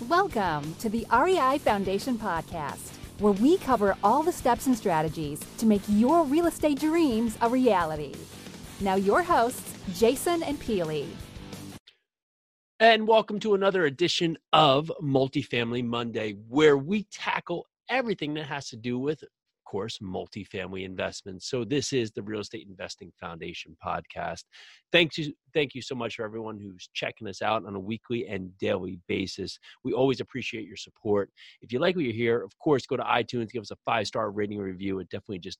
Welcome to the REI Foundation Podcast, where we cover all the steps and strategies to make your real estate dreams a reality. Now, your hosts, Jason and Pili. And welcome to another edition of Multifamily Monday, where we tackle everything that has to do with course, multifamily investments. So this is the Real Estate Investing Foundation podcast. Thank you, thank you so much for everyone who's checking us out on a weekly and daily basis. We always appreciate your support. If you like what you hear, of course, go to iTunes, give us a five star rating review. It definitely just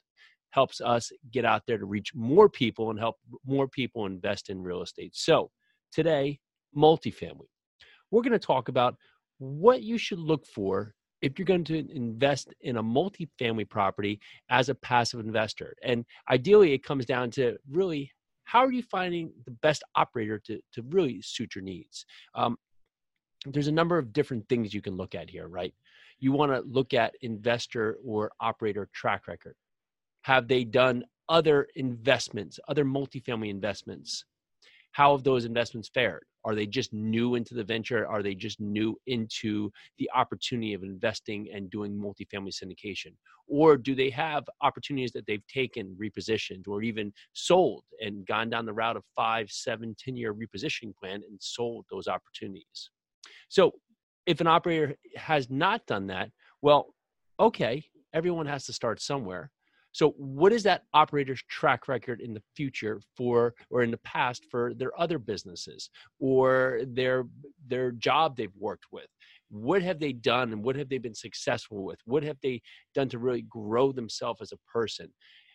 helps us get out there to reach more people and help more people invest in real estate. So today, multifamily. We're going to talk about what you should look for if you're going to invest in a multifamily property as a passive investor. And ideally, it comes down to really how are you finding the best operator to, to really suit your needs? Um, there's a number of different things you can look at here, right? You want to look at investor or operator track record. Have they done other investments, other multifamily investments? How have those investments fared? Are they just new into the venture? Are they just new into the opportunity of investing and doing multifamily syndication? Or do they have opportunities that they've taken, repositioned, or even sold and gone down the route of five, seven, 10 year repositioning plan and sold those opportunities? So if an operator has not done that, well, okay, everyone has to start somewhere. So, what is that operator's track record in the future for, or in the past for their other businesses or their their job they've worked with? What have they done, and what have they been successful with? What have they done to really grow themselves as a person?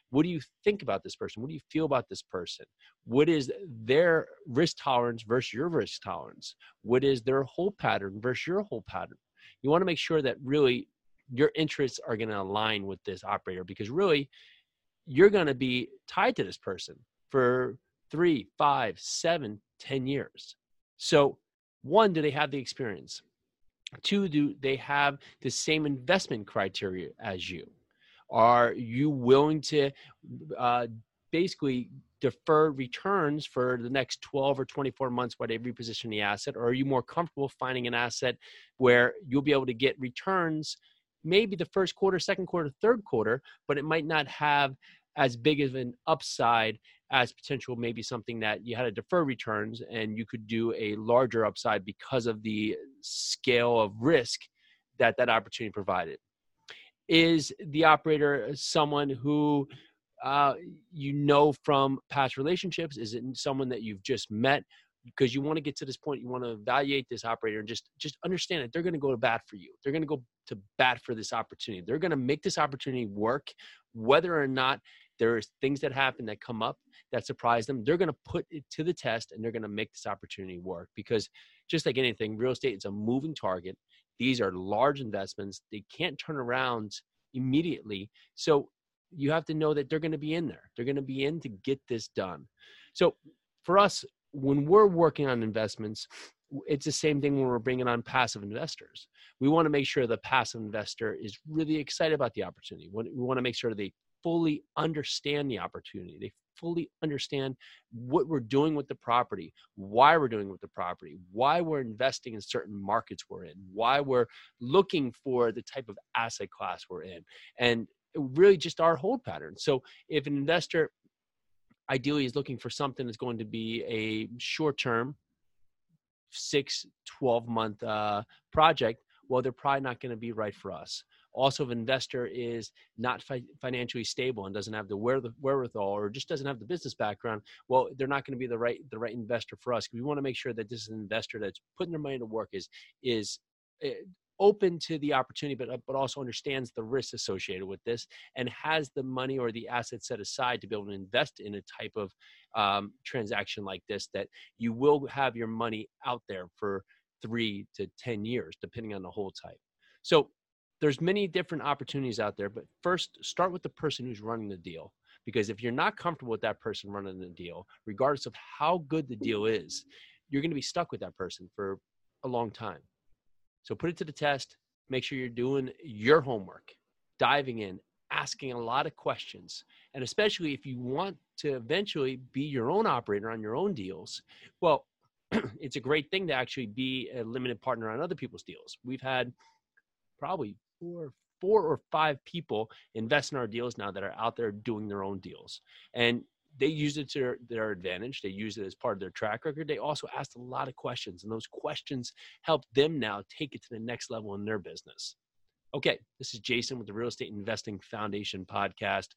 What do you think about this person? What do you feel about this person? What is their risk tolerance versus your risk tolerance? What is their whole pattern versus your whole pattern? You want to make sure that really your interests are going to align with this operator because really you're going to be tied to this person for three five seven ten years. So one do they have the experience? Two do they have the same investment criteria as you? Are you willing to uh, basically defer returns for the next 12 or 24 months while they reposition the asset or are you more comfortable finding an asset where you'll be able to get returns maybe the first quarter, second quarter, third quarter, but it might not have as big of an upside as potential maybe something that you had to defer returns and you could do a larger upside because of the scale of risk that that opportunity provided. Is the operator someone who uh, you know from past relationships? Is it someone that you've just met because you want to get to this point you want to evaluate this operator and just just understand that they're going to go to bat for you. They're going to go to bat for this opportunity. They're going to make this opportunity work whether or not there's things that happen that come up that surprise them they're going to put it to the test and they're going to make this opportunity work because just like anything real estate is a moving target. These are large investments. They can't turn around immediately. So you have to know that they're going to be in there. They're going to be in to get this done. So for us when we're working on investments, it's the same thing when we're bringing on passive investors. We want to make sure the passive investor is really excited about the opportunity. We want to make sure they fully understand the opportunity. They fully understand what we're doing with the property, why we're doing with the property, why we're investing in certain markets we're in, why we're looking for the type of asset class we're in, and really just our hold pattern. So if an investor ideally is looking for something that's going to be a short term, six, 12 month uh, project, well, they're probably not going to be right for us. Also, if an investor is not fi- financially stable and doesn't have the wherewithal or just doesn't have the business background, well, they're not going to be the right the right investor for us. We want to make sure that this is an investor that's putting their money to work is is eh, open to the opportunity, but uh, but also understands the risks associated with this, and has the money or the assets set aside to be able to invest in a type of um, transaction like this. That you will have your money out there for three to ten years, depending on the whole type. So there's many different opportunities out there, but first start with the person who's running the deal. Because if you're not comfortable with that person running the deal, regardless of how good the deal is, you're going to be stuck with that person for a long time. So put it to the test. Make sure you're doing your homework, diving in, asking a lot of questions. And especially if you want to eventually be your own operator on your own deals, well, it's a great thing to actually be a limited partner on other people's deals. We've had probably four, four or five people invest in our deals now that are out there doing their own deals. And they use it to their, their, advantage. They use it as part of their track record. They also asked a lot of questions, and those questions help them now take it to the next level in their business. Okay, this is Jason with the Real Estate Investing Foundation podcast.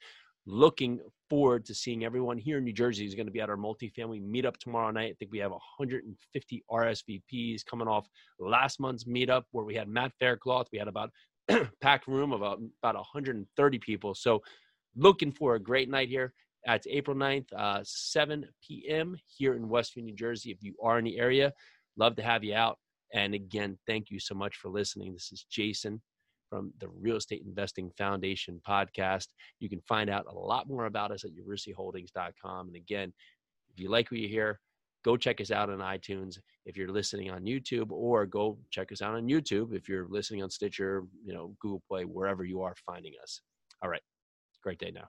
Looking forward to seeing everyone here in New Jersey is going to be at our multifamily meetup tomorrow night. I think we have 150 RSVPs coming off last month's meetup where we had Matt Faircloth. We had about packed room of about 130 people. So looking for a great night here. It's April 9th, uh, 7 p.m. here in Westview, New Jersey. If you are in the area, love to have you out. And again, thank you so much for listening. This is Jason from the Real Estate Investing Foundation podcast. You can find out a lot more about us at yarusiholdings.com. And again, if you like what you hear, go check us out on iTunes if you're listening on YouTube, or go check us out on YouTube if you're listening on Stitcher, you know, Google Play, wherever you are finding us. All right. Great day now.